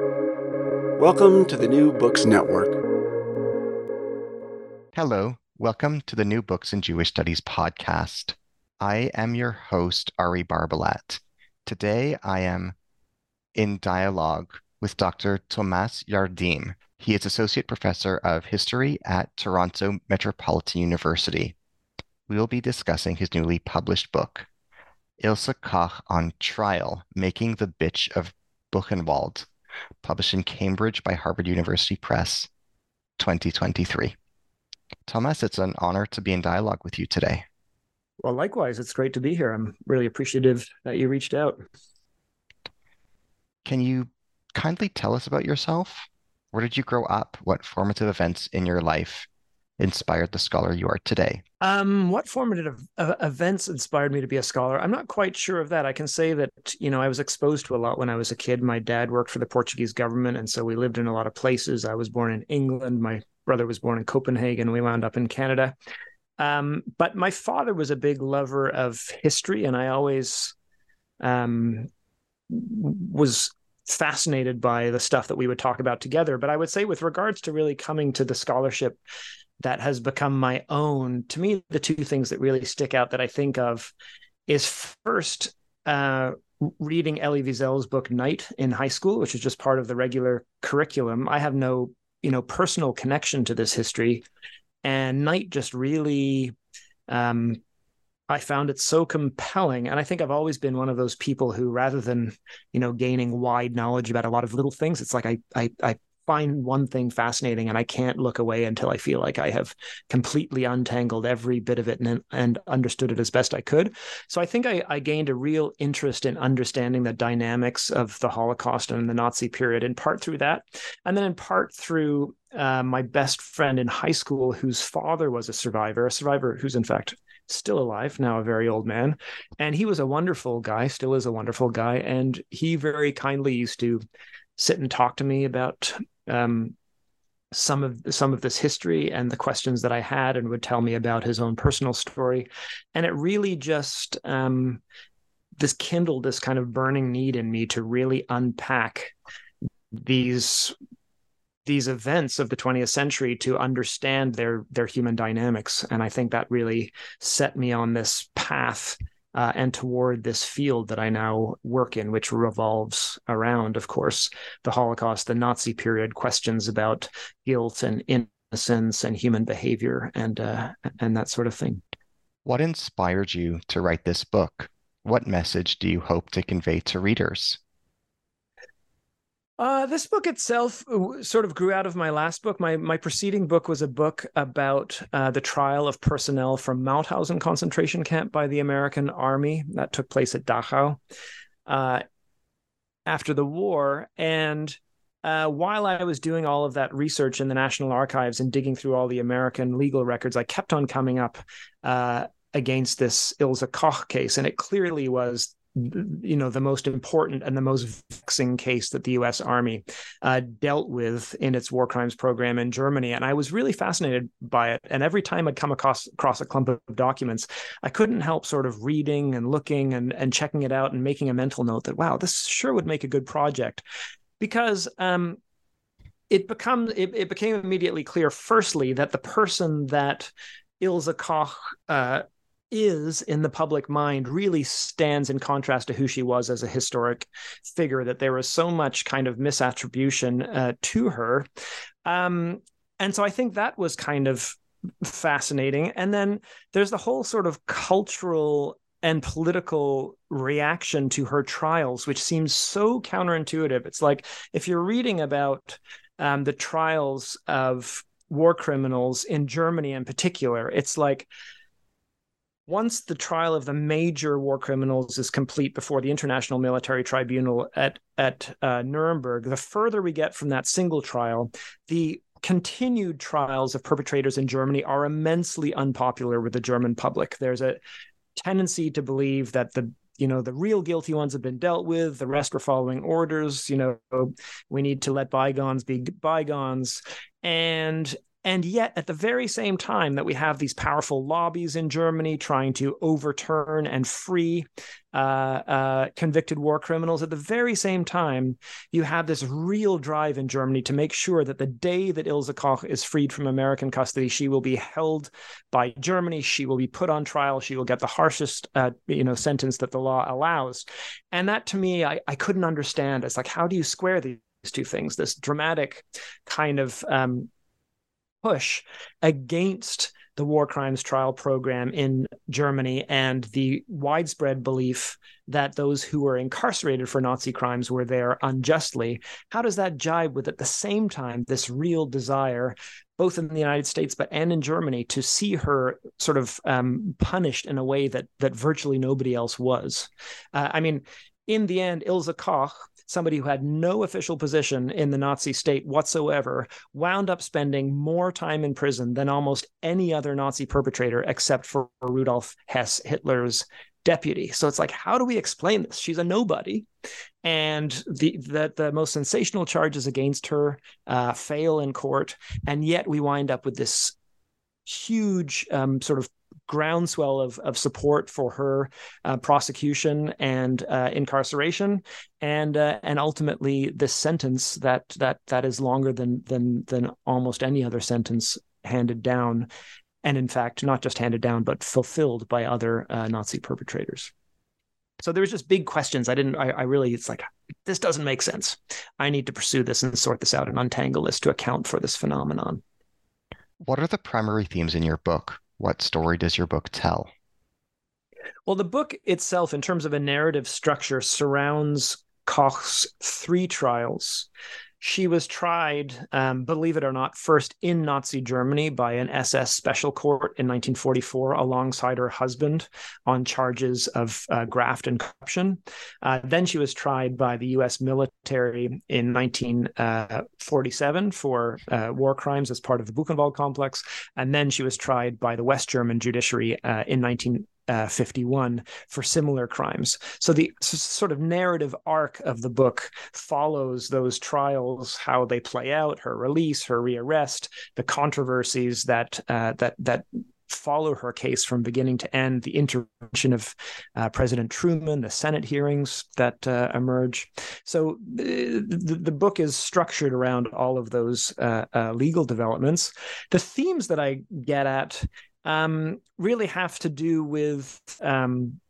Welcome to the New Books Network. Hello, welcome to the New Books in Jewish Studies podcast. I am your host, Ari Barbalat. Today I am in dialogue with Dr. Tomaz Yardim. He is Associate Professor of History at Toronto Metropolitan University. We will be discussing his newly published book, Ilse Koch on Trial Making the Bitch of Buchenwald, published in Cambridge by Harvard University Press, 2023. Thomas, it's an honor to be in dialogue with you today. Well, likewise, it's great to be here. I'm really appreciative that you reached out. Can you kindly tell us about yourself? Where did you grow up? What formative events in your life inspired the scholar you are today? Um, what formative events inspired me to be a scholar? I'm not quite sure of that. I can say that you know I was exposed to a lot when I was a kid. My dad worked for the Portuguese government, and so we lived in a lot of places. I was born in England. My brother was born in Copenhagen. We wound up in Canada. Um, but my father was a big lover of history, and I always um, was fascinated by the stuff that we would talk about together. But I would say, with regards to really coming to the scholarship that has become my own, to me, the two things that really stick out that I think of is first, uh, reading Elie Wiesel's book Night in high school, which is just part of the regular curriculum. I have no, you know, personal connection to this history, and Night just really um, I found it so compelling. And I think I've always been one of those people who, rather than, you know, gaining wide knowledge about a lot of little things, it's like I I I find one thing fascinating and I can't look away until I feel like I have completely untangled every bit of it and, and understood it as best I could. So I think I, I gained a real interest in understanding the dynamics of the Holocaust and the Nazi period, in part through that. And then in part through uh, my best friend in high school, whose father was a survivor, a survivor who's in fact still alive, now a very old man. And he was a wonderful guy, still is a wonderful guy. And he very kindly used to sit and talk to me about um, some of some of this history and the questions that I had, and would tell me about his own personal story. And it really just um, this kindled this kind of burning need in me to really unpack these these events of the 20th century to understand their their human dynamics and i think that really set me on this path uh, and toward this field that i now work in which revolves around of course the holocaust the nazi period questions about guilt and innocence and human behavior and uh, and that sort of thing. What inspired you to write this book? What message do you hope to convey to readers uh, this book itself uh, sort of grew out of my last book. My my preceding book was a book about uh, the trial of personnel from Mauthausen concentration camp by the American Army that took place at Dachau uh, after the war. And uh, while I was doing all of that research in the National Archives and digging through all the American legal records, I kept on coming up uh, against this Ilse Koch case, and it clearly was you know the most important and the most vexing case that the U.S. Army uh, dealt with in its war crimes program in Germany, and I was really fascinated by it. And every time I'd come across across a clump of documents, I couldn't help sort of reading and looking and and checking it out and making a mental note that wow, this sure would make a good project, because um, it becomes it, it became immediately clear. Firstly, that the person that Ilse Koch uh, is in the public mind really stands in contrast to who she was as a historic figure that there was so much kind of misattribution uh, to her. Um, and so i think that was kind of fascinating. And then there's the whole sort of cultural and political reaction to her trials which seems so counterintuitive. It's like if you're reading about um, the trials of war criminals in germany in particular it's like once the trial of the major war criminals is complete before the International Military Tribunal at at uh, Nuremberg, the further we get from that single trial, the continued trials of perpetrators in Germany are immensely unpopular with the German public. There's a tendency to believe that the you know the real guilty ones have been dealt with the rest were following orders you know we need to let bygones be bygones and and yet, at the very same time that we have these powerful lobbies in Germany trying to overturn and free uh, uh, convicted war criminals, at the very same time, you have this real drive in Germany to make sure that the day that Ilse Koch is freed from American custody, she will be held by Germany. She will be put on trial. She will get the harshest, uh, you know, sentence that the law allows. And that, to me, I, I couldn't understand. It's like, how do you square these? two things this dramatic kind of um, push against the war crimes trial program in Germany and the widespread belief that those who were incarcerated for Nazi crimes were there unjustly. How does that jibe with at the same time this real desire, both in the United States but and in Germany, to see her sort of um, punished in a way that that virtually nobody else was? Uh, I mean, in the end, Ilse Koch somebody who had no official position in the Nazi state whatsoever, wound up spending more time in prison than almost any other Nazi perpetrator except for Rudolf Hess, Hitler's deputy. So it's like, how do we explain this? She's a nobody, and the that the most sensational charges against her uh, fail in court, and yet we wind up with this huge um, sort of groundswell of, of support for her uh, prosecution and uh, incarceration, and uh, and ultimately this sentence that that that is longer than than than almost any other sentence handed down, and in fact not just handed down but fulfilled by other uh, Nazi perpetrators. So there was just big questions. I didn't. I, I really. It's like this doesn't make sense. I need to pursue this and sort this out and untangle this to account for this phenomenon. What are the primary themes in your book? What story does your book tell? Well, the book itself, in terms of a narrative structure, surrounds Koch's three trials. She was tried, um, believe it or not, first in Nazi Germany by an SS special court in 1944 alongside her husband on charges of uh, graft and corruption. Uh, then she was tried by the US military in 1947 uh, for uh, war crimes as part of the Buchenwald complex. And then she was tried by the West German judiciary uh, in 19 uh, 51 for similar crimes. So the sort of narrative arc of the book follows those trials, how they play out, her release, her rearrest, the controversies that uh, that that follow her case from beginning to end, the intervention of uh, President Truman, the Senate hearings that uh, emerge. So the, the, the, book is structured around all of those uh, uh legal developments. The themes that I get at um, really have to do with um,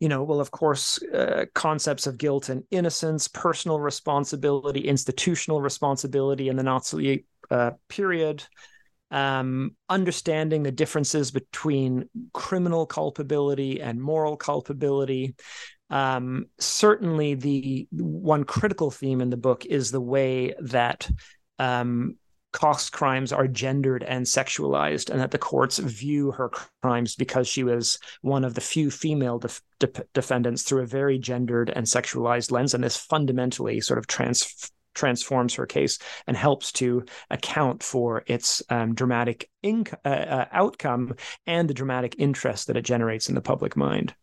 you know, well, of course, uh, concepts of guilt and innocence, personal responsibility, institutional responsibility in the Nazi uh, period, um, understanding the differences between criminal culpability and moral culpability. Um, certainly, the one critical theme in the book is the way that um, Koch's crimes are gendered and sexualized, and that the courts view her crimes because she was one of the few female def- de- defendants through a very gendered and sexualized lens. And this fundamentally sort of trans- transforms her case and helps to account for its um, dramatic inc- uh, uh, outcome and the dramatic interest that it generates in the public mind.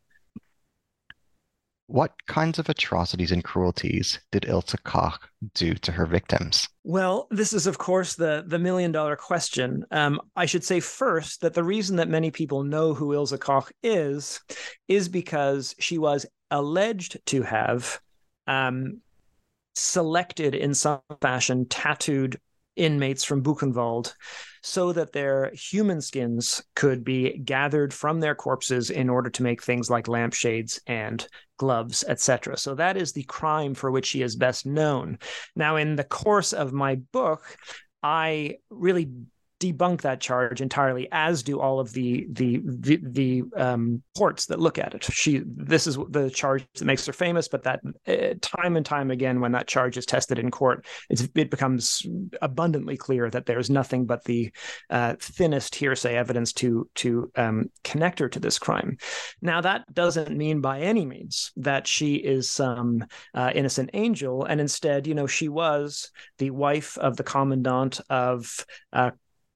What kinds of atrocities and cruelties did Ilse Koch do to her victims? Well, this is, of course, the, the million dollar question. Um, I should say first that the reason that many people know who Ilse Koch is, is because she was alleged to have um, selected in some fashion tattooed inmates from Buchenwald so that their human skins could be gathered from their corpses in order to make things like lampshades and gloves, etc. So that is the crime for which he is best known. Now, in the course of my book, I really debunk that charge entirely, as do all of the the the, the um, courts that look at it. She this is the charge that makes her famous, but that uh, time and time again, when that charge is tested in court, it becomes abundantly clear that there's nothing but the uh, thinnest hearsay evidence to to um, connect her to this crime. Now that doesn't mean by any means that she is some uh, innocent angel, and instead, you know, she was the wife of the commandant of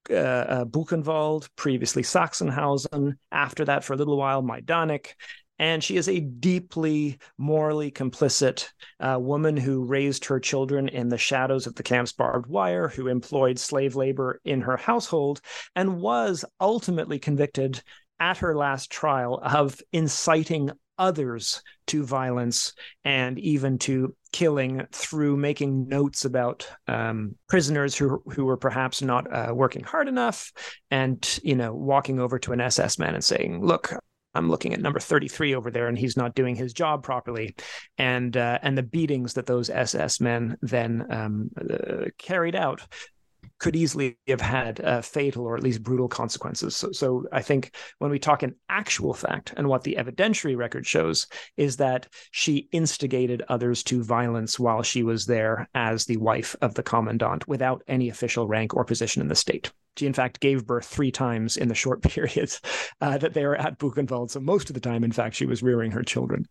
uh, uh, Buchenwald, previously Sachsenhausen. After that, for a little while, Majdanek. and she is a deeply morally complicit uh, woman who raised her children in the shadows of the camp's barbed wire, who employed slave labor in her household, and was ultimately convicted at her last trial of inciting others to violence and even to killing through making notes about um, prisoners who who were perhaps not uh, working hard enough, and you know walking over to an SS man and saying, "Look, I'm looking at number 33 over there, and he's not doing his job properly, and uh, and the beatings that those SS men then um, uh, carried out could easily have had uh, fatal or at least brutal consequences. So, so I think when we talk in actual fact and what the evidentiary record shows is that she instigated others to violence while she was there as the wife of the commandant without any official rank or position in the state. She, in fact, gave birth three times in the short period uh, that they were at Buchenwald. So, most of the time, in fact, she was rearing her children.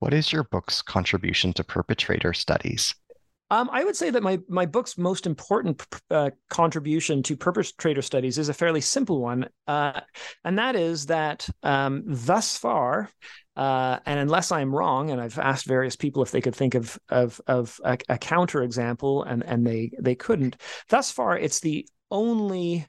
What is your book's contribution to perpetrator studies? Um, I would say that my my book's most important uh, contribution to perpetrator studies is a fairly simple one, uh, and that is that um, thus far, uh, and unless I'm wrong, and I've asked various people if they could think of of of a, a counter example, and and they they couldn't. Thus far, it's the only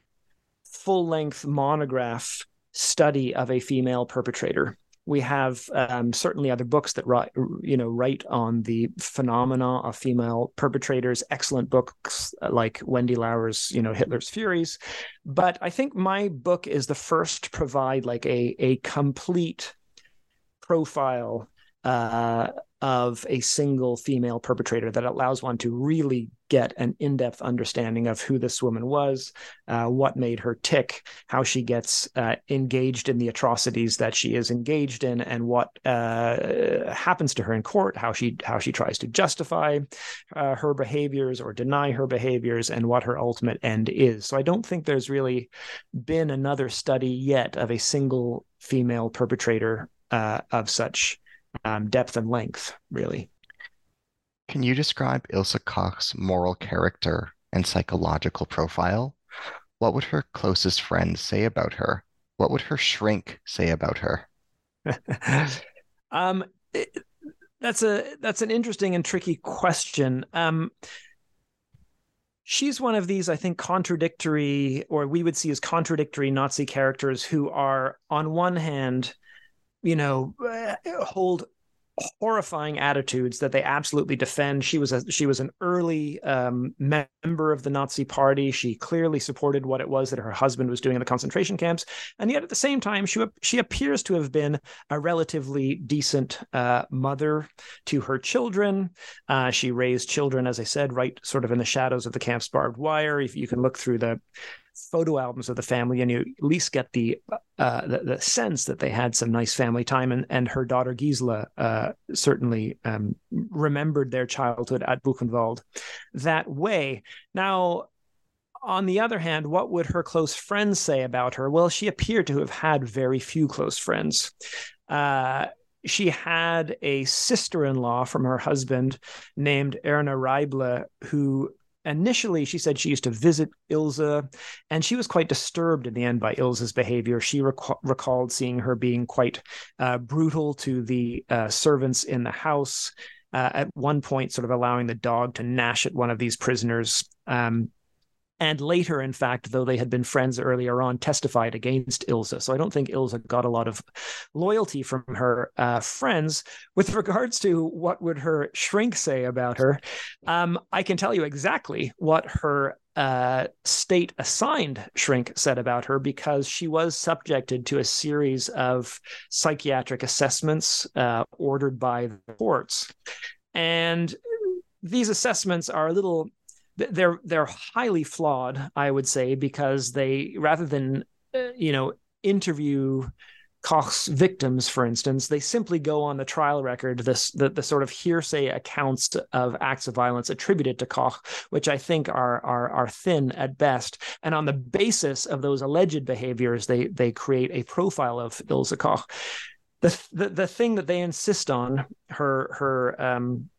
full length monograph study of a female perpetrator we have um, certainly other books that write, you know, write on the phenomena of female perpetrators. Excellent books uh, like Wendy Lower's, you know, Hitler's Furies. But I think my book is the first to provide like a a complete profile uh, of a single female perpetrator that allows one to really get an in-depth understanding of who this woman was, uh, what made her tick, how she gets uh, engaged in the atrocities that she is engaged in, and what uh, happens to her in court, how she how she tries to justify uh, her behaviors or deny her behaviors, and what her ultimate end is. So I don't think there's really been another study yet of a single female perpetrator uh, of such um, depth and length, really. Can you describe Ilse Koch's moral character and psychological profile? What would her closest friends say about her? What would her shrink say about her? um, it, that's a that's an interesting and tricky question. Um, she's one of these, I think, contradictory, or we would see as contradictory Nazi characters who are, on one hand, you know, uh, hold horrifying attitudes that they absolutely defend. She was a she was an early um, member of the Nazi Party. She clearly supported what it was that her husband was doing in the concentration camps, and yet at the same time, she she appears to have been a relatively decent uh, mother to her children. Uh, she raised children, as I said, right sort of in the shadows of the camp's barbed wire. If you can look through the photo albums of the family, and you at least get the uh, the, the, sense that they had some nice family time. And and her daughter Gisela uh, certainly um, remembered their childhood at Buchenwald that way. Now. On the other hand, what would her close friends say about her? Well, she appeared to have had very few close friends. Uh, she had a sister-in-law from her husband named Erna Reible, who initially she said she used to visit Ilse, and she was quite disturbed in the end by Ilse's behavior. She rec- recalled seeing her being quite uh, brutal to the uh, servants in the house. Uh, at one point, sort of allowing the dog to gnash at one of these prisoners. Um, and later, in fact, though they had been friends earlier on, testified against Ilse. So I don't think Ilse got a lot of loyalty from her uh, friends. With regards to what would her shrink say about her, um, I can tell you exactly what her uh, state assigned shrink said about her because she was subjected to a series of psychiatric assessments uh, ordered by the courts. And these assessments are a little they're they're highly flawed, I would say, because they rather than uh, you know interview Koch's victims, for instance, they simply go on the trial record, this the, the sort of hearsay accounts of acts of violence attributed to Koch, which I think are are are thin at best. And on the basis of those alleged behaviors, they they create a profile of Ilse Koch. The, the the thing that they insist on, her her um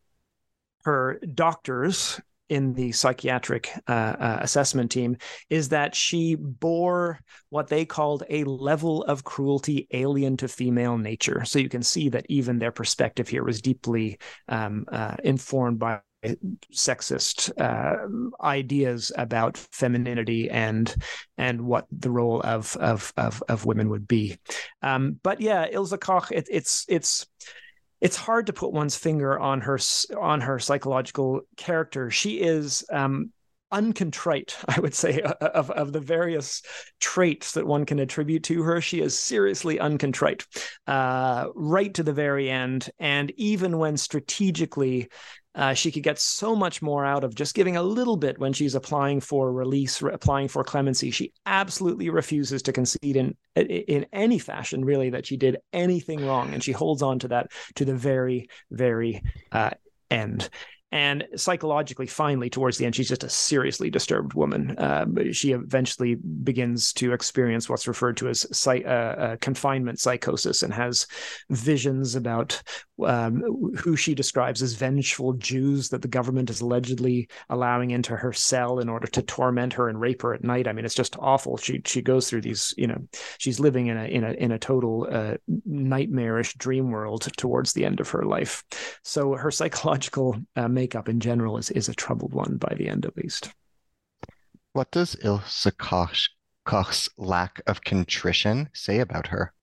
her doctors in the psychiatric uh, uh, assessment team is that she bore what they called a level of cruelty alien to female nature. So you can see that even their perspective here was deeply um, uh, informed by sexist uh, ideas about femininity and and what the role of of of, of women would be. Um, but yeah, Ilse Koch, it, it's it's it's hard to put one's finger on her on her psychological character. She is um, uncontrite, I would say, of, of the various traits that one can attribute to her. She is seriously uncontrite, uh, right to the very end. And even when strategically uh, she could get so much more out of just giving a little bit when she's applying for release, re- applying for clemency. She absolutely refuses to concede in in any fashion, really, that she did anything wrong, and she holds on to that to the very, very uh, end and psychologically finally towards the end she's just a seriously disturbed woman. Uh, she eventually begins to experience what's referred to as uh, uh, confinement psychosis and has visions about um, who she describes as vengeful jews that the government is allegedly allowing into her cell in order to torment her and rape her at night. I mean it's just awful. She she goes through these you know she's living in a in a in a total uh, nightmarish dream world towards the end of her life. So her psychological uh, makeup in general is, is a troubled one by the end, at least. What does Ilse Koch, Koch's lack of contrition say about her?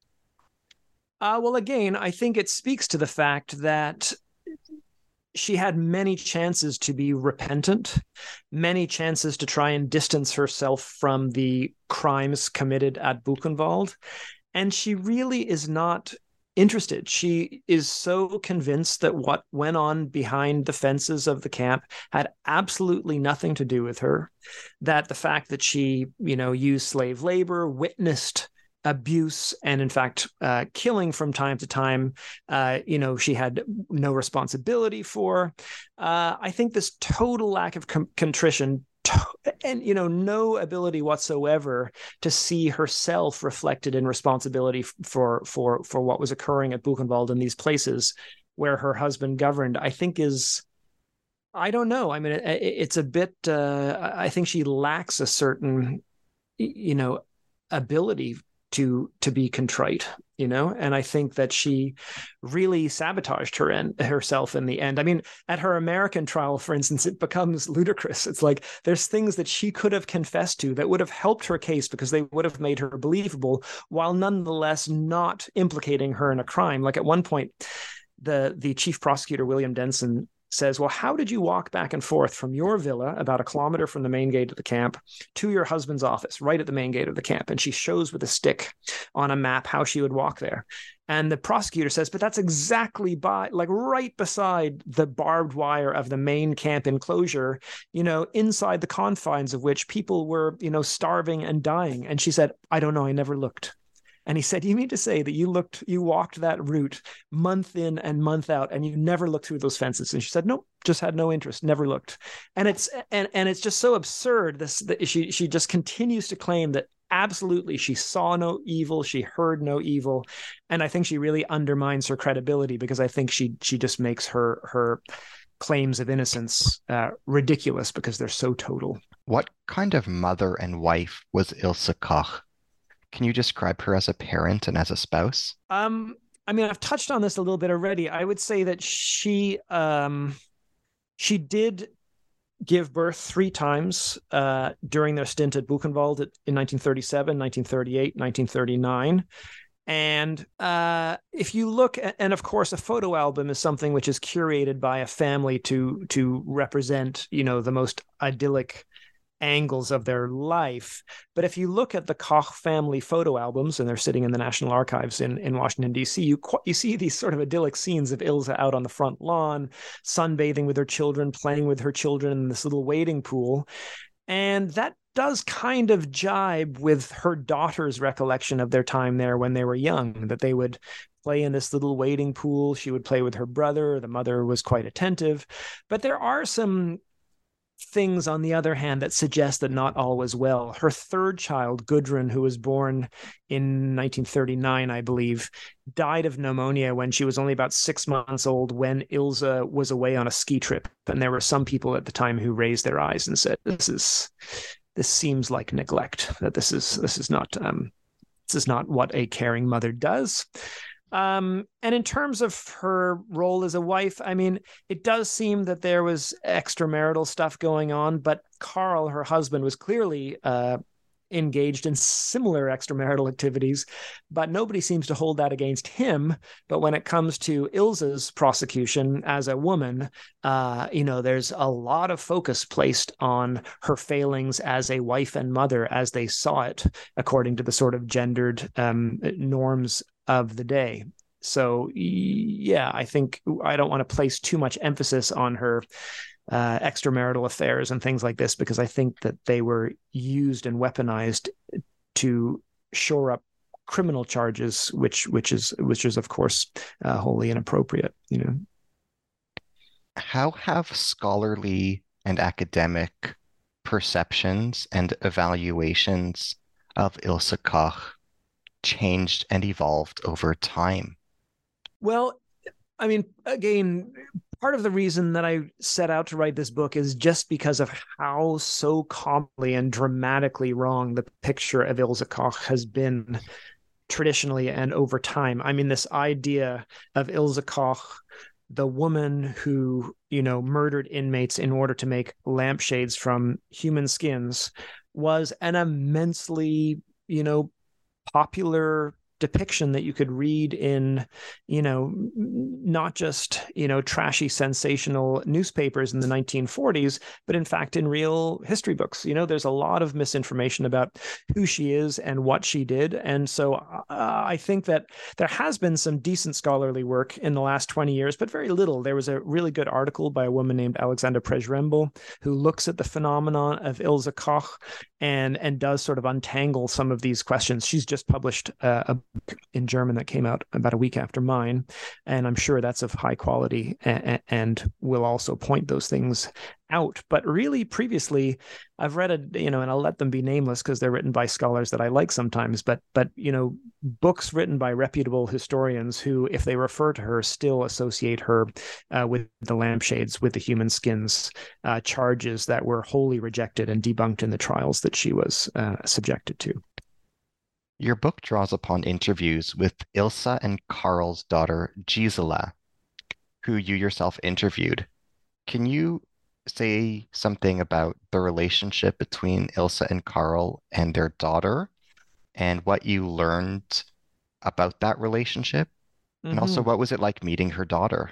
Uh, well, again, I think it speaks to the fact that she had many chances to be repentant, many chances to try and distance herself from the crimes committed at Buchenwald. And she really is not interested. She is so convinced that what went on behind the fences of the camp had absolutely nothing to do with her. That the fact that she, you know, used slave labor, witnessed abuse and in fact uh, killing from time to time uh, you know she had no responsibility for uh, i think this total lack of com- contrition and you know no ability whatsoever to see herself reflected in responsibility for for for what was occurring at Buchenwald in these places where her husband governed i think is i don't know. I mean it, it's a bit uh, i think she lacks a certain you know ability to to be contrite you know? And i think that she really sabotaged her and herself in the end. I mean at her american trial for instance it becomes ludicrous. It's like there's things that she could have confessed to that would have helped her case because they would have made her believable while nonetheless not implicating her in a crime. Like at one point the the chief prosecutor william denson says, Well, how did you walk back and forth from your villa about a kilometer from the main gate of the camp to your husband's office, right at the main gate of the camp? And she shows with a stick on a map how she would walk there. And the prosecutor says, But that's exactly by, like, right beside the barbed wire of the main camp enclosure, you know, inside the confines of which people were, you know, starving and dying. And she said, I don't know. I never looked. And he said, You mean to say that you looked, you walked that route month in and month out, and you never looked through those fences? And she said, Nope, just had no interest, never looked. And it's and and it's just so absurd. This that she she just continues to claim that absolutely she saw no evil, she heard no evil. And I think she really undermines her credibility because I think she she just makes her her claims of innocence uh, ridiculous because they're so total. What kind of mother and wife was Ilse Koch? Can you describe her as a parent and as a spouse? Um, I mean, I've touched on this a little bit already. I would say that she um, she did give birth three times uh, during their stint at Buchenwald in 1937, 1938, 1939. And uh, if you look, at, and of course, a photo album is something which is curated by a family to to represent, you know, the most idyllic angles of their life. But if you look at the Koch family photo albums, and they're sitting in the National Archives in, in Washington, D.C., you, you see these sort of idyllic scenes of Ilse out on the front lawn, sunbathing with her children, playing with her children in this little wading pool. And that does kind of jibe with her daughter's recollection of their time there when they were young, that they would play in this little wading pool. She would play with her brother. The mother was quite attentive. But there are some things on the other hand that suggest that not all was well. Her third child, Gudrun, who was born in 1939, I believe, died of pneumonia when she was only about six months old when Ilse was away on a ski trip. And there were some people at the time who raised their eyes and said, This is this seems like neglect, that this is this is not um this is not what a caring mother does. Um, and in terms of her role as a wife, I mean, it does seem that there was extramarital stuff going on, but Karl, her husband, was clearly uh, engaged in similar extramarital activities, but nobody seems to hold that against him. But when it comes to Ilse's prosecution as a woman, uh, you know, there's a lot of focus placed on her failings as a wife and mother as they saw it, according to the sort of gendered um, norms of the day. So yeah, I think I don't want to place too much emphasis on her uh, extramarital affairs and things like this because I think that they were used and weaponized to shore up criminal charges, which which is which is of course uh, wholly inappropriate. You know, how have scholarly and academic perceptions and evaluations of Ilse Koch changed and evolved over time? Well, I mean, again, part of the reason that I set out to write this book is just because of how so commonly and dramatically wrong the picture of Ilse Koch has been traditionally and over time. I mean, this idea of Ilse Koch, the woman who, you know, murdered inmates in order to make lampshades from human skins, was an immensely, you know, popular depiction that you could read in you know not just you know trashy sensational newspapers in the 1940s but in fact in real history books. You know there's a lot of misinformation about who she is and what she did. And so uh, i think that there has been some decent scholarly work in the last 20 years but very little. There was a really good article by a woman named alexandra Przyrembel who looks at the phenomenon of ilse koch and and does sort of untangle some of these questions. She's just published uh, a in German that came out about a week after mine, and I'm sure that's of high quality and, and will also point those things out. But really, previously, I've read a you know, and I'll let them be nameless because they're written by scholars that I like sometimes. But but you know, books written by reputable historians who, if they refer to her, still associate her uh, with the lampshades, with the human skins, uh, charges that were wholly rejected and debunked in the trials that she was uh, subjected to. Your book draws upon interviews with Ilse and Karl's daughter, Gisela, who you yourself interviewed. Can you say something about the relationship between Ilse and Karl and their daughter and what you learned about that relationship? Mm-hmm. And also, mm-hmm. what was it like meeting her daughter?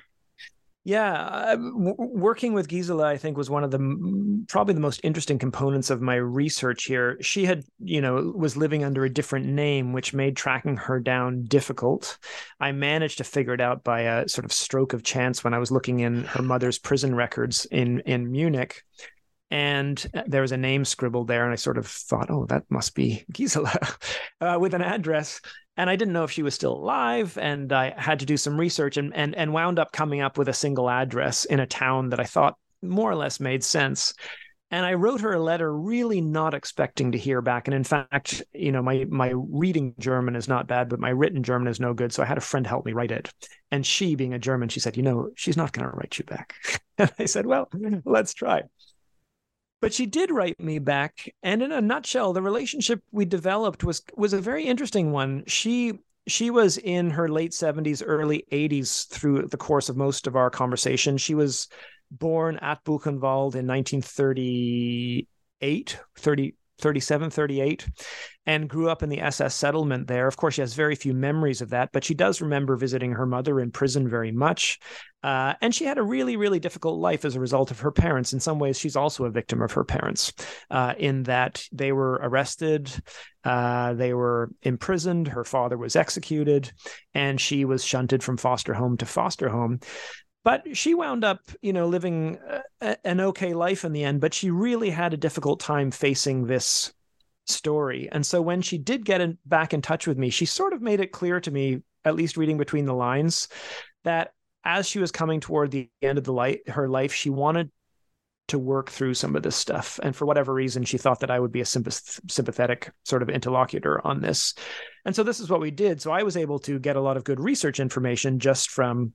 Yeah, uh, w- working with Gisela, I think, was one of the probably the most interesting components of my research here. She had, you know, was living under a different name, which made tracking her down difficult. I managed to figure it out by a sort of stroke of chance when I was looking in her mother's prison records in in Munich and there was a name scribbled there and i sort of thought oh that must be gisela uh, with an address. And i didn't know if she was still alive and i had to do some research and, and and wound up coming up with a single address in a town that i thought more or less made sense. And i wrote her a letter really not expecting to hear back. And in fact you know my my reading german is not bad but my written german is no good so i had a friend help me write it. And she being a german she said you know she's not going to write you back. And i said well let's try but she did write me back and in a nutshell the relationship we developed was was a very interesting one. She she was in her late 70s early 80s through the course of most of our conversation. She was born at buchenwald in 1938 30 37, 38, and grew up in the SS settlement there. Of course, she has very few memories of that, but she does remember visiting her mother in prison very much. Uh, and she had a really, really difficult life as a result of her parents. In some ways, she's also a victim of her parents, uh, in that they were arrested, uh, they were imprisoned, her father was executed, and she was shunted from foster home to foster home but she wound up you know living uh, a, an okay life in the end but she really had a difficult time facing this story and so when she did get in, back in touch with me she sort of made it clear to me at least reading between the lines that as she was coming toward the end of the light her life she wanted to work through some of this stuff. And for whatever reason, she thought that I would be a sympath- sympathetic sort of interlocutor on this. And so this is what we did. So I was able to get a lot of good research information just from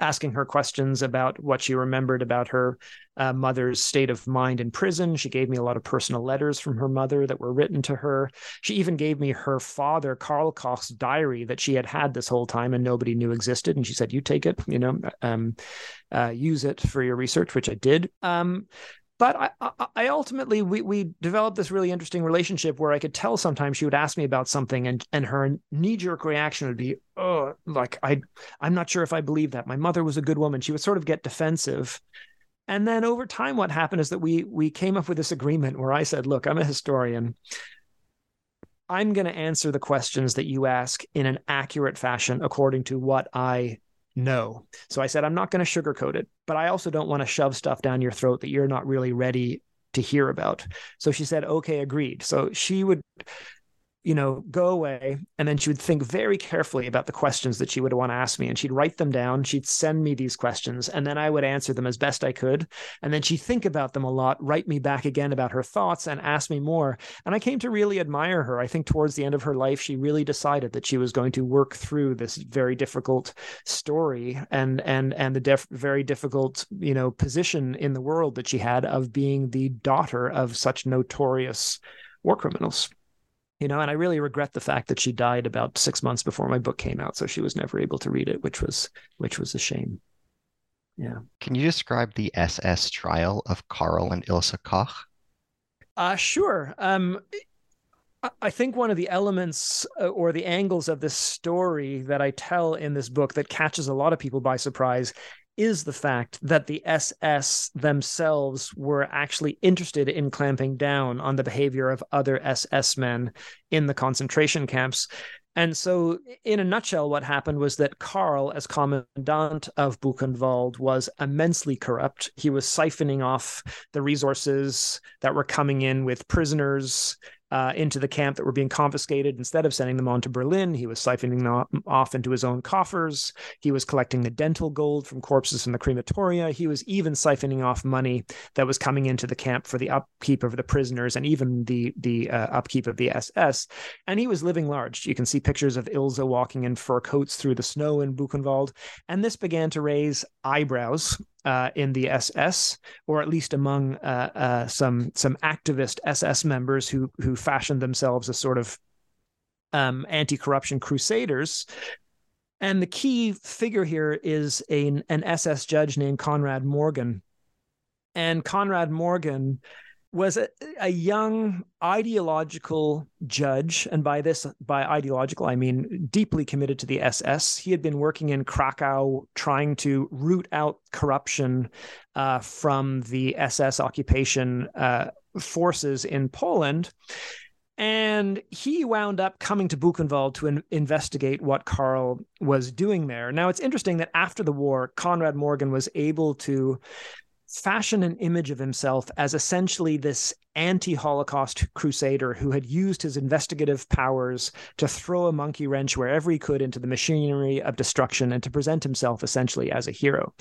asking her questions about what she remembered about her uh, mother's state of mind in prison. She gave me a lot of personal letters from her mother that were written to her. She even gave me her father, Karl Koch's diary that she had had this whole time and nobody knew existed. And she said, "You take it, you know, um, uh, use it for your research," which I did. Um, but I, I, ultimately we we developed this really interesting relationship where I could tell sometimes she would ask me about something and and her knee jerk reaction would be oh like I I'm not sure if I believe that. My mother was a good woman. She would sort of get defensive. And then over time what happened is that we we came up with this agreement where I said look I'm a historian. I'm going to answer the questions that you ask in an accurate fashion according to what I no. So I said, I'm not going to sugarcoat it, but I also don't want to shove stuff down your throat that you're not really ready to hear about. So she said, okay, agreed. So she would you know, go away. And then she would think very carefully about the questions that she would want to ask me. And she'd write them down. She'd send me these questions. And then I would answer them as best I could. And then she'd think about them a lot, write me back again about her thoughts and ask me more. And I came to really admire her. I think towards the end of her life, she really decided that she was going to work through this very difficult story and and and the def- very difficult, you know, position in the world that she had of being the daughter of such notorious war criminals you know and i really regret the fact that she died about six months before my book came out so she was never able to read it which was which was a shame. Yeah. Can you describe the ss trial of karl and ilse koch? Uh sure. Um I think one of the elements uh, or the angles of this story that I tell in this book that catches a lot of people by surprise is the fact that the SS themselves were actually interested in clamping down on the behavior of other SS men in the concentration camps. And so, in a nutshell, what happened was that Karl, as commandant of Buchenwald, was immensely corrupt. He was siphoning off the resources that were coming in with prisoners uh, into the camp that were being confiscated. Instead of sending them on to Berlin, he was siphoning them off into his own coffers. He was collecting the dental gold from corpses in the crematoria. He was even siphoning off money that was coming into the camp for the upkeep of the prisoners and even the the uh, upkeep of the SS. And he was living large. You can see pictures of Ilse walking in fur coats through the snow in Buchenwald. And this began to raise eyebrows uh, in the SS, or at least among uh, uh, some some activist SS members who who fashioned themselves as sort of um, anti-corruption crusaders. And the key figure here is a, an SS judge named Konrad Morgen. And Konrad Morgen was a, a, young ideological judge and by this by ideological i mean deeply committed to the ss he had been working in krakow trying to root out corruption uh, from the ss occupation uh, forces in poland and he wound up coming to Buchenwald to in- investigate what Karl was doing there. Now, it's interesting that after the war, Konrad Morgen was able to fashion an image of himself as essentially this anti Holocaust crusader who had used his investigative powers to throw a monkey wrench wherever he could into the machinery of destruction and to present himself essentially as a hero.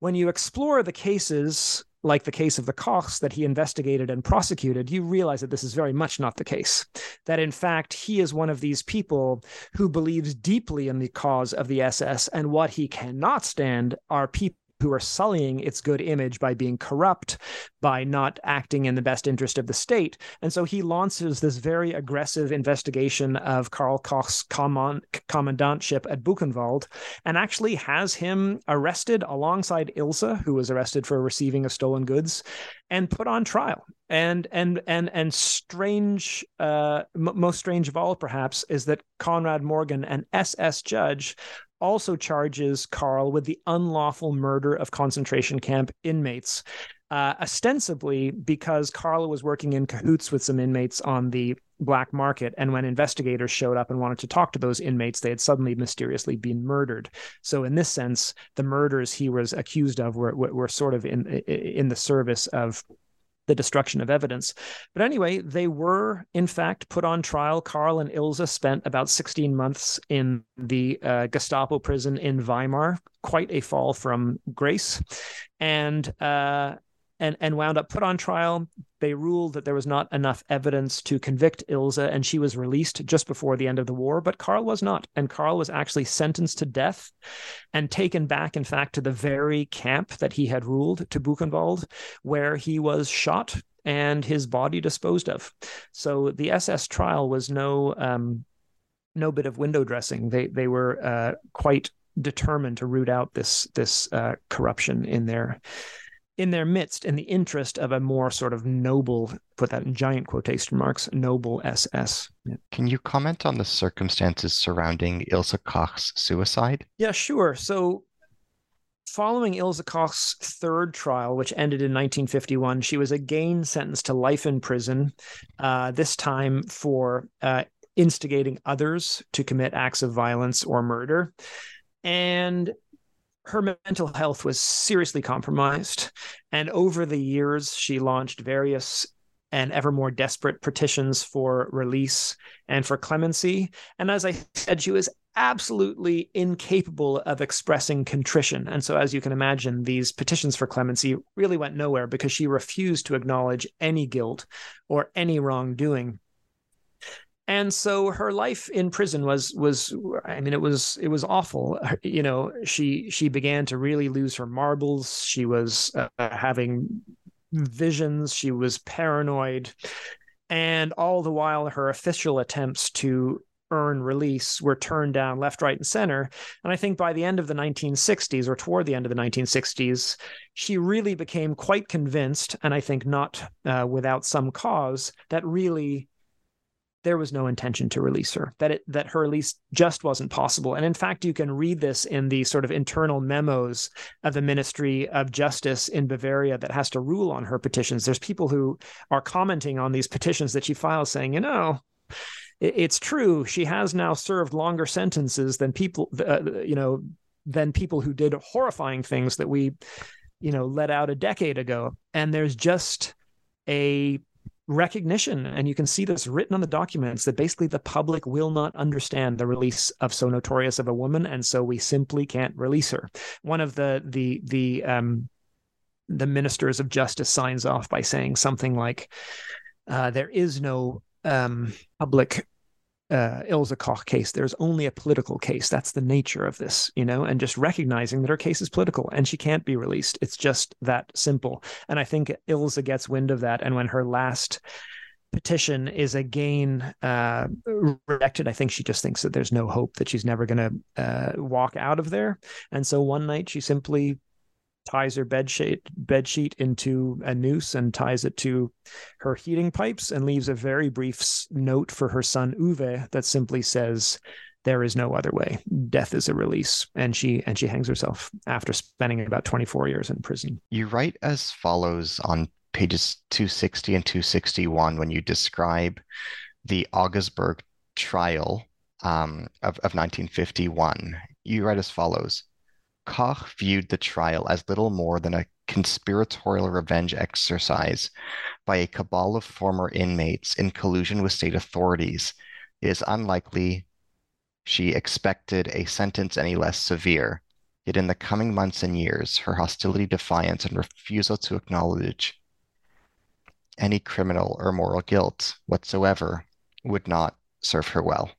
When you explore the cases, like the case of the Kochs that he investigated and prosecuted, you realize that this is very much not the case. That in fact, he is one of these people who believes deeply in the cause of the SS, and what he cannot stand are people who are sullying its good image by being corrupt, by not acting in the best interest of the state. And so he launches this very aggressive investigation of Karl Koch's command- commandantship at Buchenwald and actually has him arrested alongside Ilse, who was arrested for receiving of stolen goods, and put on trial. And and and and strange, uh, m- most strange of all, perhaps, is that Konrad Morgen, an SS judge, also charges Karl with the unlawful murder of concentration camp inmates, uh, ostensibly because Karl was working in cahoots with some inmates on the black market. And when investigators showed up and wanted to talk to those inmates, they had suddenly mysteriously been murdered. So, in this sense, the murders he was accused of were, were sort of in, in the service of the destruction of evidence. But anyway, they were in fact put on trial. Karl and Ilse spent about 16 months in the uh, Gestapo prison in Weimar, quite a fall from grace. And uh, and and wound up put on trial. They ruled that there was not enough evidence to convict Ilse, and she was released just before the end of the war. But Karl was not, and Karl was actually sentenced to death and taken back, in fact, to the very camp that he had ruled, to Buchenwald, where he was shot and his body disposed of. So the SS trial was no um, no bit of window dressing. They they were uh, quite determined to root out this this uh, corruption in their in their midst in the interest of a more sort of noble put that in giant quotation marks noble ss can you comment on the circumstances surrounding ilse koch's suicide? Yeah sure. So Following Ilse Koch's third trial, which ended in 1951, she was again sentenced to life in prison, uh, this time for uh, instigating others to commit acts of violence or murder. And her mental health was seriously compromised. And over the years, she launched various and ever more desperate petitions for release and for clemency. And as I said, she was absolutely incapable of expressing contrition. And so, as you can imagine, these petitions for clemency really went nowhere because she refused to acknowledge any guilt or any wrongdoing and so her life in prison was was i mean it was it was awful. You know she she began to really lose her marbles. She was uh, having visions. She was paranoid. And all the while her official attempts to earn release were turned down left right and center. And i think by the end of the 1960s or toward the end of the 1960s she really became quite convinced and i think not uh, without some cause that really there was no intention to release her that it that her release just wasn't possible. And in fact you can read this in the sort of internal memos of the ministry of justice in bavaria that has to rule on her petitions. There's people who are commenting on these petitions that she files saying you know it's true she has now served longer sentences than people uh, you know than people who did horrifying things that we you know let out a decade ago. And there's just a recognition. And you can see this written on the documents that basically the public will not understand the release of so notorious of a woman and so we simply can't release her. One of the the the um the ministers of justice signs off by saying something like uh, there is no um public uh, Ilse Koch case. There's only a political case. That's the nature of this, you know, and just recognizing that her case is political and she can't be released. It's just that simple. And I think Ilse gets wind of that. And when her last petition is again uh, rejected, I think she just thinks that there's no hope that she's never going to uh, walk out of there. And so one night she simply ties her bed sheet bed sheet into a noose and ties it to her heating pipes and leaves a very brief note for her son Uwe that simply says there is no other way. Death is a release. And she and she hangs herself after spending about 24 years in prison. You write as follows on pages 260 and 261 when you describe the augsburg trial um, of, of 1951 you write as follows Koch viewed the trial as little more than a conspiratorial revenge exercise by a cabal of former inmates in collusion with state authorities. It is unlikely she expected a sentence any less severe. Yet in the coming months and years, her hostility, defiance, and refusal to acknowledge any criminal or moral guilt whatsoever would not serve her well.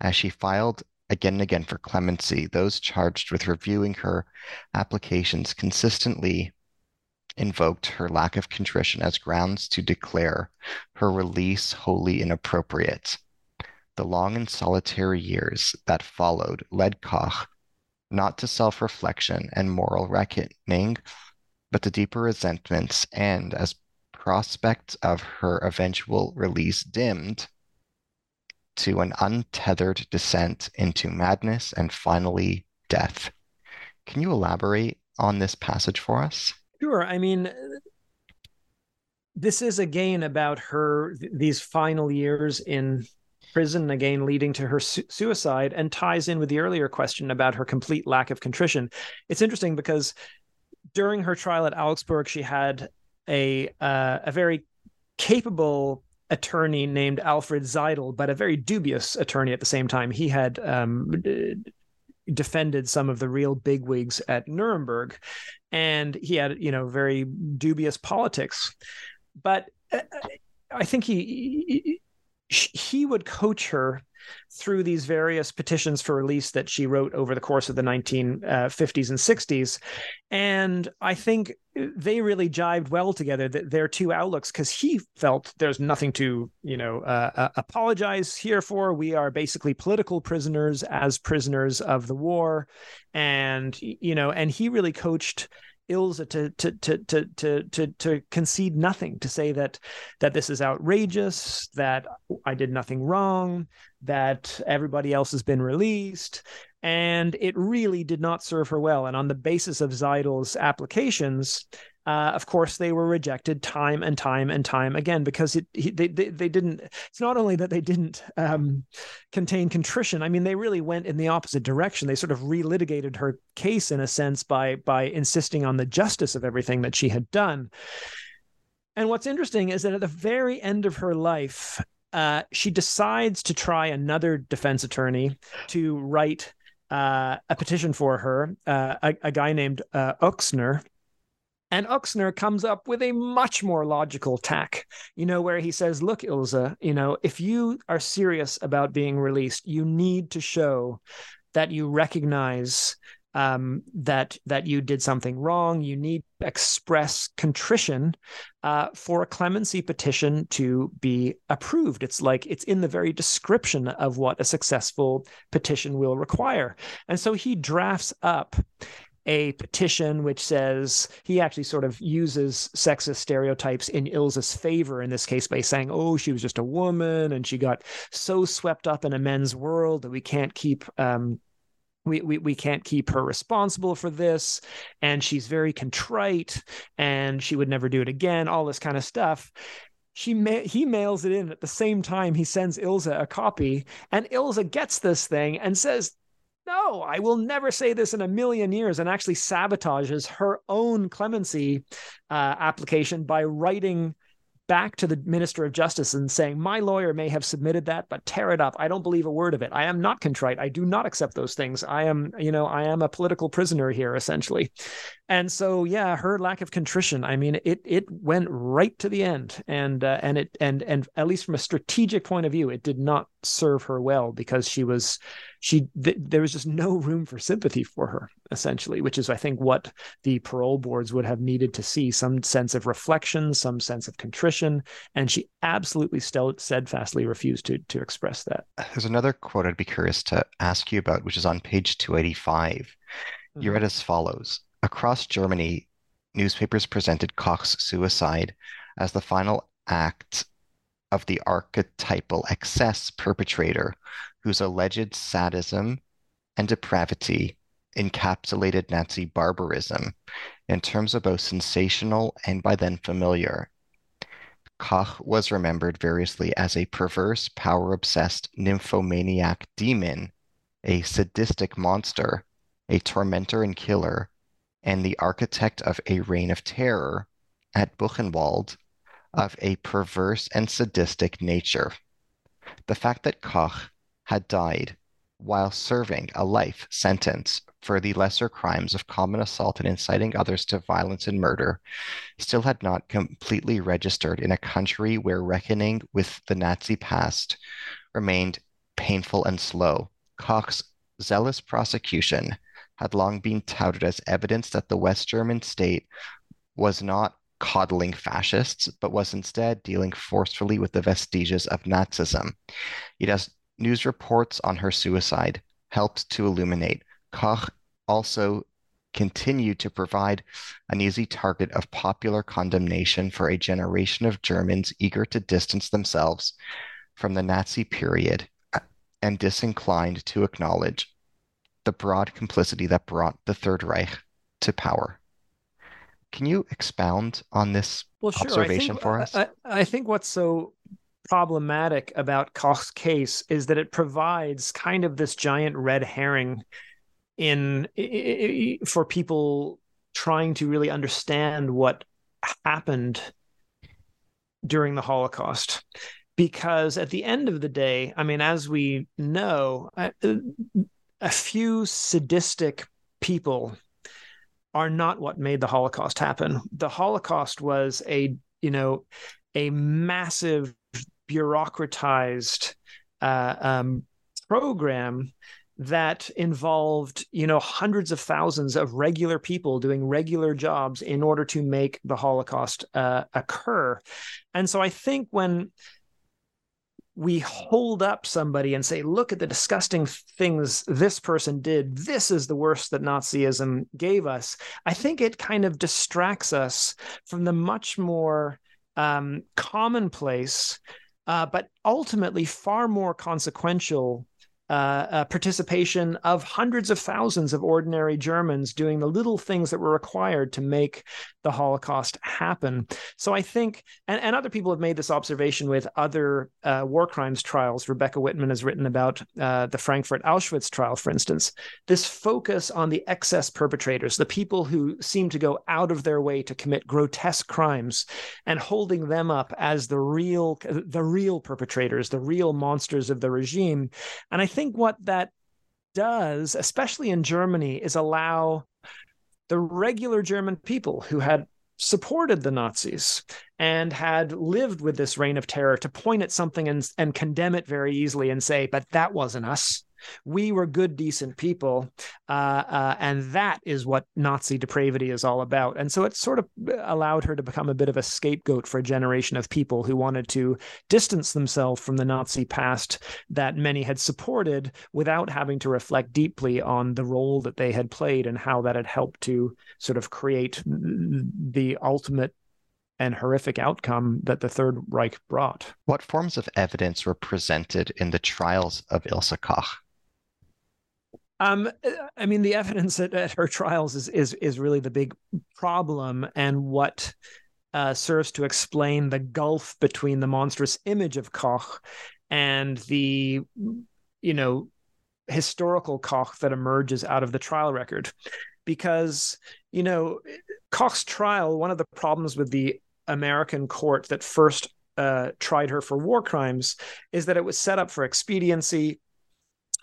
As she filed again and again for clemency, those charged with reviewing her applications consistently invoked her lack of contrition as grounds to declare her release wholly inappropriate. The long and solitary years that followed led Koch not to self reflection and moral reckoning, but to deeper resentments, and as prospects of her eventual release dimmed, to an untethered descent into madness and finally death. Can you elaborate on this passage for us? Sure. I mean, this is again about her, these final years in prison, again, leading to her su- suicide, and ties in with the earlier question about her complete lack of contrition. It's interesting because during her trial at Augsburg, she had a uh, a very capable attorney named Alfred Seidl, but a very dubious attorney at the same time. He had um, defended some of the real bigwigs at Nuremberg, and he had you know very dubious politics, but uh, I think he he would coach her through these various petitions for release that she wrote over the course of the 1950s uh, and 60s. And I think they really jived well together, their two outlooks, because he felt there's nothing to, you know, uh, uh, apologize here for. We are basically political prisoners as prisoners of the war. And, you know, and he really coached Ilse uh, to to to to to to to concede nothing, to say that that this is outrageous, that I did nothing wrong, that everybody else has been released, and it really did not serve her well. And on the basis of Seidl's applications, uh, of course, they were rejected time and time and time again because it he, they, they, they didn't. It's not only that they didn't um, contain contrition. I mean, they really went in the opposite direction. They sort of relitigated her case in a sense by by insisting on the justice of everything that she had done. And what's interesting is that at the very end of her life, uh, she decides to try another defense attorney to write uh, a petition for her, uh, a, a, guy named uh, and Uxner comes up with a much more logical tack, you know, where he says, Look, Ilse, you know, if you are serious about being released, you need to show that you recognize um, that that you did something wrong. You need to express contrition uh, for a clemency petition to be approved. It's like it's in the very description of what a successful petition will require. And so he drafts up a petition which says he actually sort of uses sexist stereotypes in Ilse's favor in this case by saying, oh, she was just a woman and she got so swept up in a men's world that we can't keep. Um, we, we, we can't keep her responsible for this and she's very contrite and she would never do it again all this kind of stuff she ma- he mails it in at the same time he sends Ilse a copy and Ilse gets this thing and says no, I will never say this in a million years, and actually sabotages her own clemency uh, application by writing back to the Minister of Justice and saying, My lawyer may have submitted that, but tear it up. I don't believe a word of it. I am not contrite. I do not accept those things. I am, you know, I am a political prisoner here, essentially. And so, yeah, her lack of contrition. I mean, it it went right to the end, and uh, and it and and at least from a strategic point of view, it did not serve her well because she was she th- there was just no room for sympathy for her essentially which is i think what the parole boards would have needed to see some sense of reflection some sense of contrition and she absolutely still steadfastly refused to to express that. There's another quote i'd be curious to ask you about which is on page 285 mm-hmm. you read as follows. Across germany newspapers presented koch's suicide as the final act of the archetypal excess perpetrator whose alleged sadism and depravity encapsulated Nazi barbarism in terms of both sensational and by then familiar. Koch was remembered variously as a perverse, power obsessed nymphomaniac demon, a sadistic monster, a tormentor and killer, and the architect of a reign of terror at Buchenwald of a perverse and sadistic nature. The fact that Koch had died while serving a life sentence for the lesser crimes of common assault and inciting others to violence and murder still had not completely registered in a country where reckoning with the Nazi past remained painful and slow. Koch's zealous prosecution had long been touted as evidence that the West German state was not coddling fascists, but was instead dealing forcefully with the vestiges of Nazism. Has news reports on her suicide helped to illuminate. Koch also continued to provide an easy target of popular condemnation for a generation of Germans eager to distance themselves from the Nazi period uh, and disinclined to acknowledge the broad complicity that brought the Third Reich to power. Can you expound on this well, sure. observation think, for us? I, I think what's so problematic about Koch's case is that it provides kind of this giant red herring in for people trying to really understand what happened during the Holocaust. Because at the end of the day, I mean, as we know, a few sadistic people are not what made the Holocaust happen. The Holocaust was a, you know, a massive bureaucratized uh, um, program that involved you know hundreds of thousands of regular people doing regular jobs in order to make the holocaust uh, occur and so i think when we hold up somebody and say look at the disgusting things this person did. This is the worst that nazism gave us. I think it kind of distracts us from the much more um, commonplace uh, but ultimately far more consequential uh, uh, participation of hundreds of thousands of ordinary Germans doing the little things that were required to make the Holocaust happen. So I think, and, and other people have made this observation with other uh, war crimes trials. Rebecca Wittmann has written about uh, the Frankfurt Auschwitz trial, for instance. This focus on the excess perpetrators, the people who seem to go out of their way to commit grotesque crimes, and holding them up as the real, the real perpetrators, the real monsters of the regime. And I think what that does, especially in Germany, is allow the regular German people who had supported the Nazis and had lived with this reign of terror to point at something and, and condemn it very easily and say, but that wasn't us. We were good, decent people. Uh, uh, and that is what Nazi depravity is all about. And so it sort of allowed her to become a bit of a scapegoat for a generation of people who wanted to distance themselves from the Nazi past that many had supported without having to reflect deeply on the role that they had played and how that had helped to sort of create the ultimate and horrific outcome that the Third Reich brought. What forms of evidence were presented in the trials of Ilse Koch? Um, I mean, the evidence at, at, her trials is is is really the big problem, and what uh, serves to explain the gulf between the monstrous image of Koch and the, you know, historical Koch that emerges out of the trial record, because you know, Koch's trial. One of the problems with the American court that first uh, tried her for war crimes is that it was set up for expediency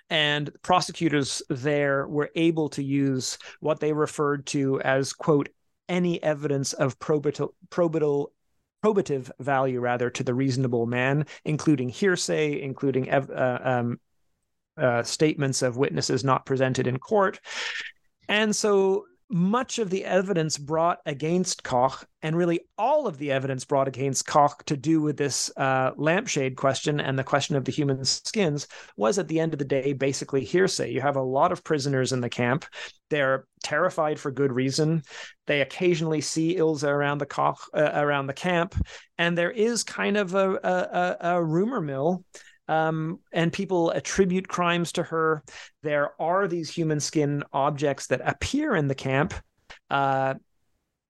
and prosecutors there were able to use what they referred to as quote any evidence of probative, probative value rather to the reasonable man including hearsay including uh, um, uh, statements of witnesses not presented in court. And so much of the evidence brought against Koch, and really all of the evidence brought against Koch to do with this uh, lampshade question and the question of the human skins, was at the end of the day basically hearsay. You have a lot of prisoners in the camp. They're terrified for good reason. They occasionally see Ilse around the Koch, uh, around the camp, and there is kind of a, a, a rumor mill um, and people attribute crimes to her. There are these human skin objects that appear in the camp. Uh,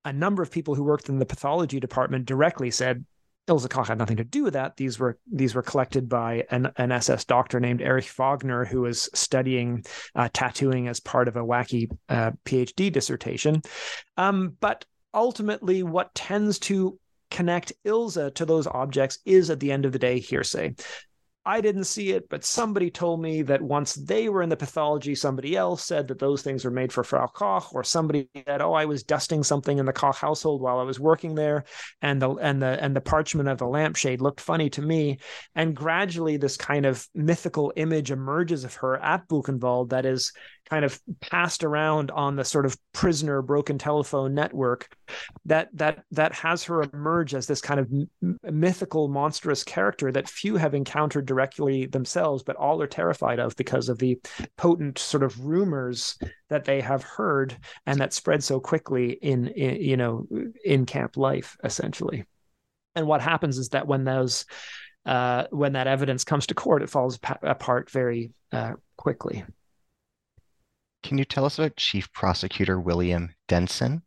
a number of people who worked in the pathology department directly said Ilse Koch had nothing to do with that. These were these were collected by an, an SS doctor named Erich Wagner, who was studying uh, tattooing as part of a wacky uh, PhD dissertation. Um, but ultimately, what tends to connect Ilse to those objects is, at the end of the day, hearsay. I didn't see it, but somebody told me that once they were in the pathology, somebody else said that those things were made for Frau Koch, or somebody said, "Oh, I was dusting something in the Koch household while I was working there, and the and the and the parchment of the lampshade looked funny to me." And gradually, this kind of mythical image emerges of her at Buchenwald that is kind of passed around on the sort of prisoner broken telephone network that that that has her emerge as this kind of m- mythical monstrous character that few have encountered directly themselves but all are terrified of because of the potent sort of rumors that they have heard and that spread so quickly in, in you know in camp life essentially and what happens is that when those uh, when that evidence comes to court, it falls pa- apart very uh, quickly. Can you tell us about Chief Prosecutor William Denson?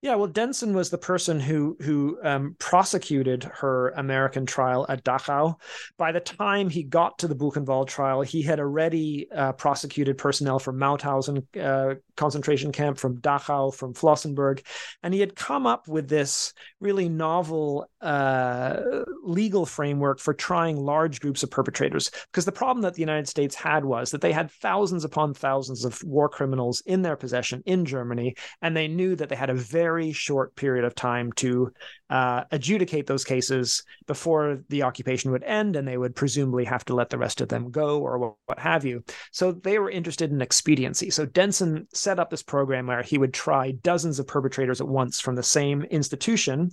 Yeah, well, Denson was the person who who um, prosecuted her American trial at Dachau. By the time he got to the Buchenwald trial, he had already uh, prosecuted personnel from Mauthausen uh, concentration camp, from Dachau, from Flossenburg, and he had come up with this really novel uh, legal framework for trying large groups of perpetrators. Because the problem that the United States had was that they had thousands upon thousands of war criminals in their possession in Germany, and they knew that they had a very short period of time to uh, adjudicate those cases before the occupation would end, and they would presumably have to let the rest of them go or what, what have you. So they were interested in expediency. So Denson set up this program where he would try dozens of perpetrators at once from the same institution.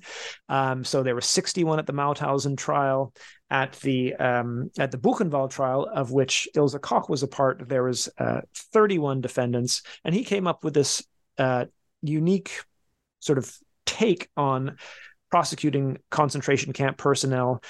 Um, so there were 61 at the Mauthausen trial. At the um, at the Buchenwald trial, of which Ilse Koch was a part, there was uh, 31 defendants, and he came up with this uh, unique sort of take on prosecuting concentration camp personnel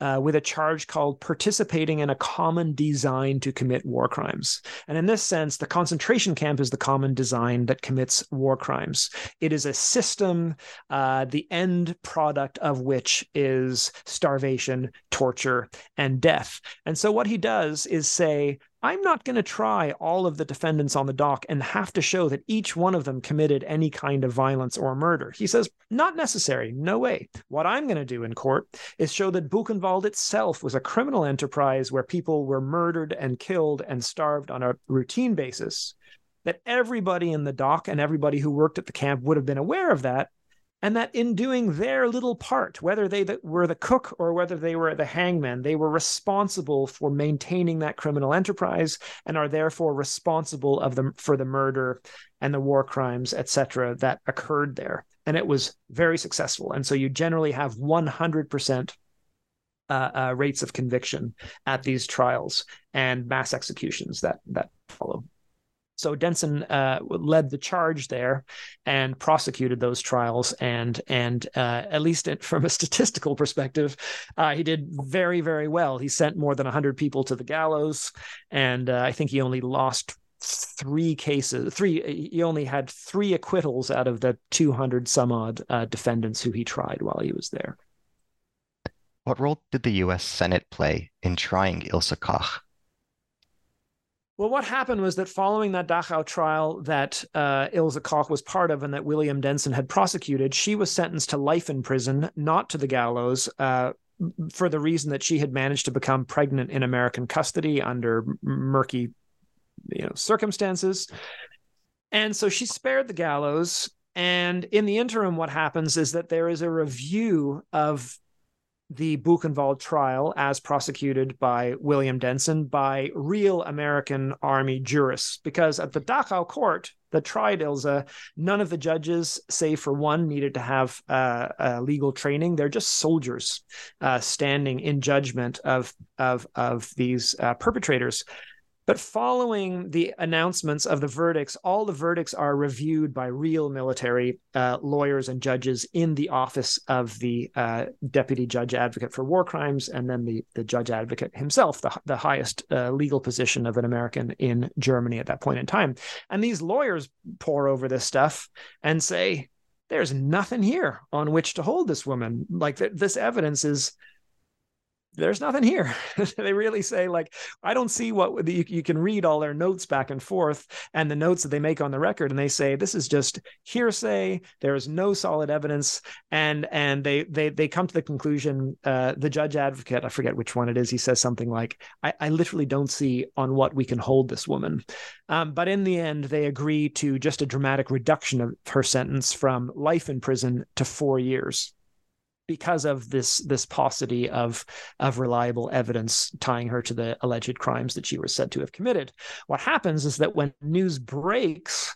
uh, with a charge called participating in a common design to commit war crimes. And in this sense, the concentration camp is the common design that commits war crimes. It is a system, uh, the end product of which is starvation, torture, and death. And so what he does is say, I'm not going to try all of the defendants on the dock and have to show that each one of them committed any kind of violence or murder. He says, not necessary, no way. What I'm going to do in court is show that Buchenwald itself was a criminal enterprise where people were murdered and killed and starved on a routine basis. That everybody in the dock and everybody who worked at the camp would have been aware of that, and that in doing their little part, whether they were the cook or whether they were the hangman, they were responsible for maintaining that criminal enterprise and are therefore responsible of them for the murder and the war crimes, etc., that occurred there. And it was very successful. And so you generally have 100% uh, uh, rates of conviction at these trials and mass executions that that follow. So Denson uh, led the charge there and prosecuted those trials, and and uh, at least from a statistical perspective, uh, he did very very well. He sent more than hundred people to the gallows, and uh, I think he only lost three cases. Three he only had three acquittals out of the two hundred some odd uh, defendants who he tried while he was there. What role did the U.S. Senate play in trying Ilse Koch? Well, what happened was that following that Dachau trial that uh, Ilse Koch was part of and that William Denson had prosecuted, she was sentenced to life in prison, not to the gallows, uh, for the reason that she had managed to become pregnant in American custody under murky, you know, circumstances. And so she spared the gallows. And in the interim, what happens is that there is a review of the Buchenwald trial as prosecuted by William Denson by real American Army jurists. Because at the Dachau court that tried Ilse, none of the judges, save for one, needed to have uh, uh, legal training. They're just soldiers uh, standing in judgment of, of, of these uh, perpetrators. But following the announcements of the verdicts, all the verdicts are reviewed by real military uh, lawyers and judges in the office of the uh, deputy judge advocate for war crimes, and then the, the judge advocate himself, the, the highest uh, legal position of an American in Germany at that point in time. And these lawyers pore over this stuff and say, there's nothing here on which to hold this woman. Like th- this evidence is there's nothing here. they really say like, I don't see what you, you can read all their notes back and forth and the notes that they make on the record, and they say this is just hearsay. There is no solid evidence, and and they they they come to the conclusion. Uh, the judge advocate, I forget which one it is, he says something like, I, I literally don't see on what we can hold this woman. Um, but in the end, they agree to just a dramatic reduction of her sentence from life in prison to four years because of this this paucity of of reliable evidence tying her to the alleged crimes that she was said to have committed. What happens is that when news breaks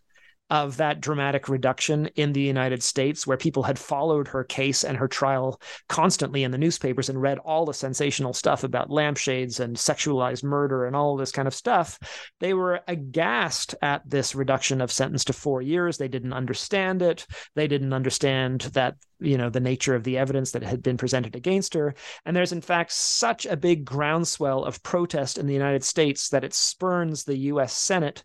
of that dramatic reduction in the United States, where people had followed her case and her trial constantly in the newspapers and read all the sensational stuff about lampshades and sexualized murder and all this kind of stuff. They were aghast at this reduction of sentence to four years. They didn't understand it. They didn't understand that you know the nature of the evidence that had been presented against her and there's in fact such a big groundswell of protest in the United States that it spurns the US Senate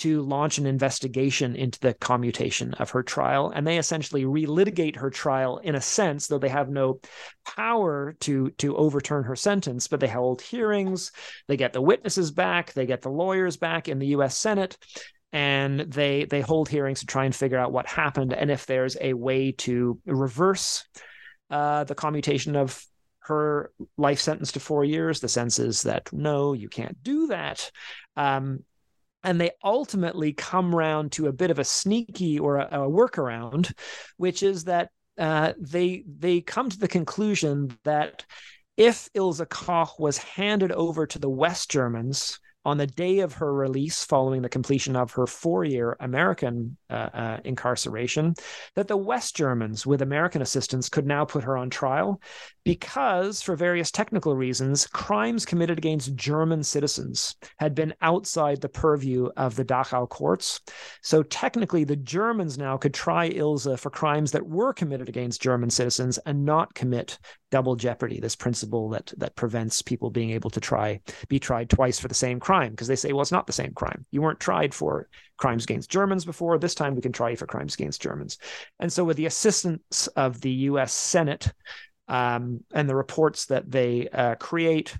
to launch an investigation into the commutation of her trial. And they essentially relitigate her trial in a sense, though they have no power to, to overturn her sentence, but they hold hearings, they get the witnesses back, they get the lawyers back in the US Senate and they they hold hearings to try and figure out what happened and if there's a way to reverse uh, the commutation of her life sentence to four years. The sense is that no, you can't do that. Um, and they ultimately come round to a bit of a sneaky or a, a workaround, which is that uh, they they come to the conclusion that if Ilse Koch was handed over to the West Germans on the day of her release following the completion of her four year American Uh, uh, incarceration, that the West Germans, with American assistance, could now put her on trial because, for various technical reasons, crimes committed against German citizens had been outside the purview of the Dachau courts. So, technically, the Germans now could try Ilse for crimes that were committed against German citizens and not commit double jeopardy, this principle that that prevents people being able to try be tried twice for the same crime because they say, well, it's not the same crime. You weren't tried for crimes against Germans before. This time we can try you for crimes against Germans. And so, with the assistance of the U.S. Senate um, and the reports that they uh, create,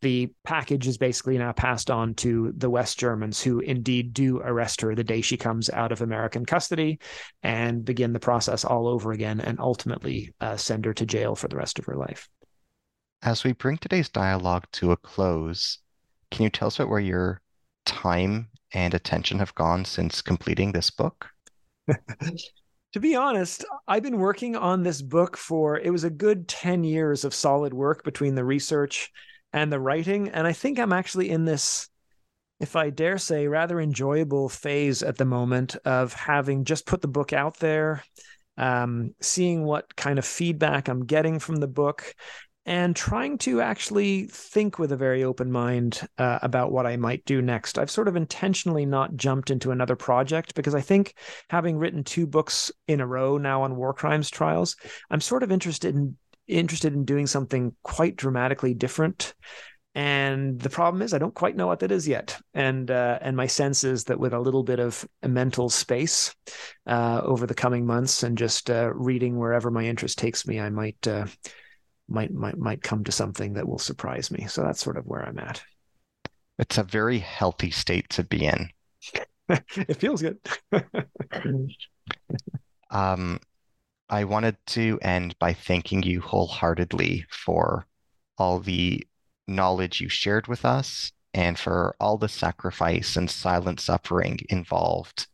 the package is basically now passed on to the West Germans, who indeed do arrest her the day she comes out of American custody and begin the process all over again and ultimately uh, send her to jail for the rest of her life. As we bring today's dialogue to a close, can you tell us about where your time and attention have gone since completing this book? to be honest, I've been working on this book for it was a good 10 years of solid work between the research and the writing. And I think I'm actually in this, if I dare say, rather enjoyable phase at the moment of having just put the book out there, um, seeing what kind of feedback I'm getting from the book, and trying to actually think with a very open mind uh, about what I might do next. I've sort of intentionally not jumped into another project because I think having written two books in a row now on war crimes trials, I'm sort of interested in interested in doing something quite dramatically different and the problem is i don't quite know what that is yet and uh, and my sense is that with a little bit of mental space uh, over the coming months and just uh, reading wherever my interest takes me i might uh, might might might come to something that will surprise me. So that's sort of where i'm at. It's a very healthy state to be in. It feels good. Um I wanted to end by thanking you wholeheartedly for all the knowledge you shared with us and for all the sacrifice and silent suffering involved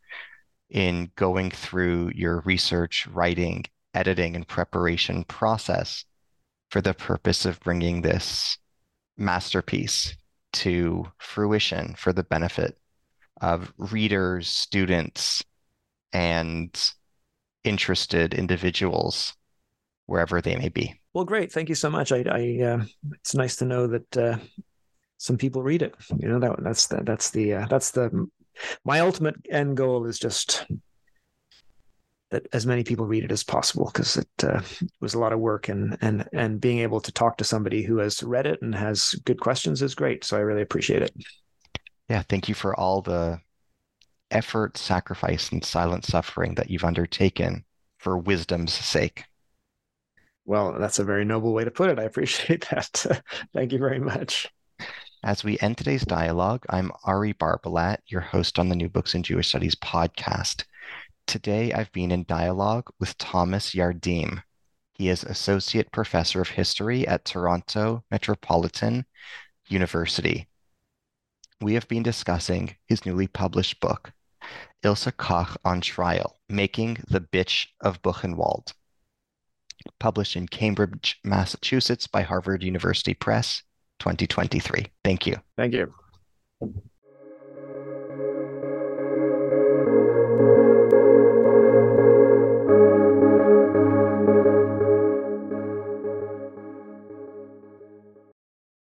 in going through your research, writing, editing, and preparation process for the purpose of bringing this masterpiece to fruition for the benefit of readers, students, and interested individuals wherever they may be. Well, great. Thank you so much. I, I uh, it's nice to know that uh, some people read it. You know, that that's the, that's the uh, that's the my ultimate end goal is just that as many people read it as possible because it uh, was a lot of work and and and being able to talk to somebody who has read it and has good questions is great. So I really appreciate it. Yeah, thank you for all the effort, sacrifice, and silent suffering that you've undertaken for wisdom's sake. Well, that's a very noble way to put it. I appreciate that. Thank you very much. As we end today's dialogue, I'm Ari Barbalat, your host on the New Books in Jewish Studies podcast. Today, I've been in dialogue with Tomaz Jardim. He is Associate Professor of History at Toronto Metropolitan University. We have been discussing his newly published book, Ilse Koch on Trial, Making the Bitch of Buchenwald, published in Cambridge, Massachusetts by Harvard University Press, 2023. Thank you. Thank you.